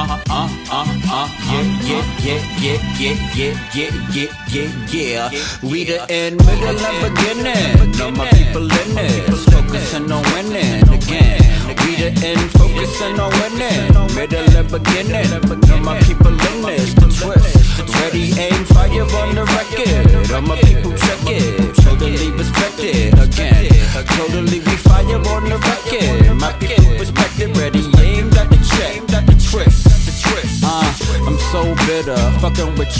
uh, uh, uh, uh, yeah, yeah, yeah, yeah, yeah, yeah, yeah, yeah, yeah, yeah. We the end, middle, and beginning. All my people in this, focusing on winning again. We the end, focusing on winning. Middle and beginning. All my people in this, the twist. Ready, aim, fire on the record. All my people check it, totally respect it again. Totally we fire on the record.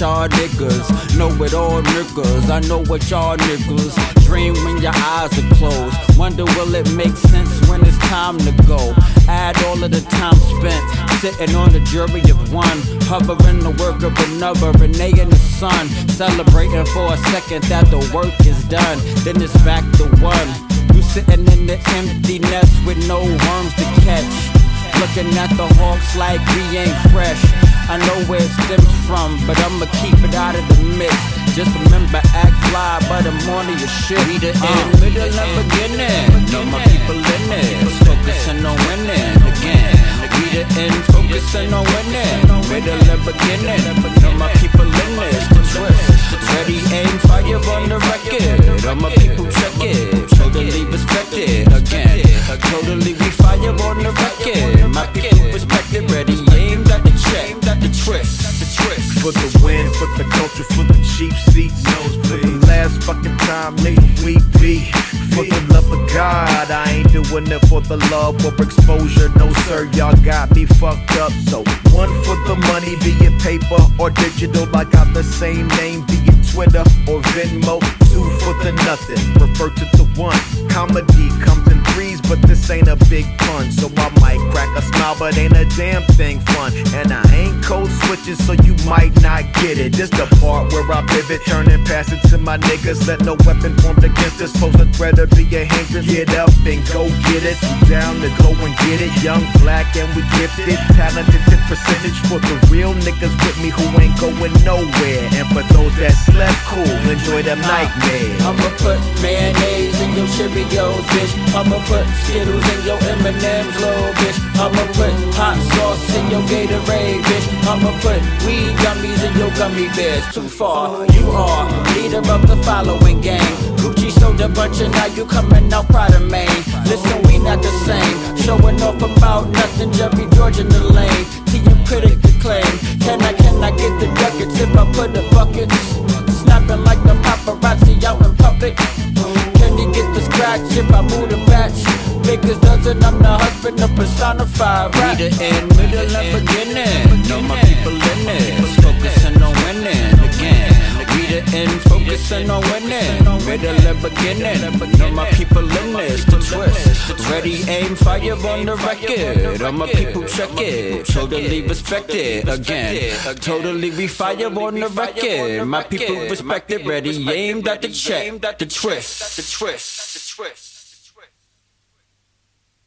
Y'all niggas. Know it all niggas, I know what y'all niggas dream when your eyes are closed. Wonder will it make sense when it's time to go? Add all of the time spent sitting on the jury of one, hovering the work of another, they in the sun, celebrating for a second that the work is done. Then it's back to one. You sitting in the empty nest with no worms to catch. Looking at the hawks like we ain't fresh. I know where it stems from, but I'ma keep it out of the mix. Just remember, act fly, but I'm on to your shit. We the uh, end, middle, and beginning. Know my people in this, focusing on winning again. We the end, focusing on winning. Middle and beginning. Know my people in this, the twist. Ready, aim, fire on the record. Culture, for the cheap seats. For the last fucking time, nigga, we be. For the love of God, I ain't doing it for the love or exposure. No, sir, y'all got me fucked up. So, one for the money, be it paper or digital. I got the same name, be it Twitter or Venmo. Two for the nothing, refer to the one. Comedy comes in threes, but this ain't a big pun. So, I might crack a smile, but ain't a damn thing fun. And switching, so you might not get it. This the part where I pivot, turn and pass it to my niggas. Let no weapon formed against us pose a threat or be a hindrance. Get up and go get it. You down to go and get it. Young, black, and we gifted. Talented in percentage for the real niggas with me who ain't going nowhere. And for those that slept cool, enjoy the nightmare. I'ma put mayonnaise in your Cheerios, bitch. I'ma put Skittles in your M&M's, your Gatorade, bitch. I'ma put weed gummies in your gummy bears. Too far, you are leader of the following gang. Gucci soda bunch and now you coming out proud of me. Listen, we not the same. Showing off about nothing, Jerry George in the lane. To you critic claim. Can I, can I get the ducats if I put the buckets? Snapping like the paparazzi out in public. Can you get the scratch if I move the batch? Niggas doesn't, I'm the husband of personified rap. The end, middle, and beginning. Know my people in this, focusing on winning again. We the end, focusing on winning. Middle and beginning. Know my people in this, the twist. Ready, aim, fire on the record. All my people check it, totally respect it again. Totally we fire on the record. My people respect it, ready, aim, got the check, the twist, the twist, the twist.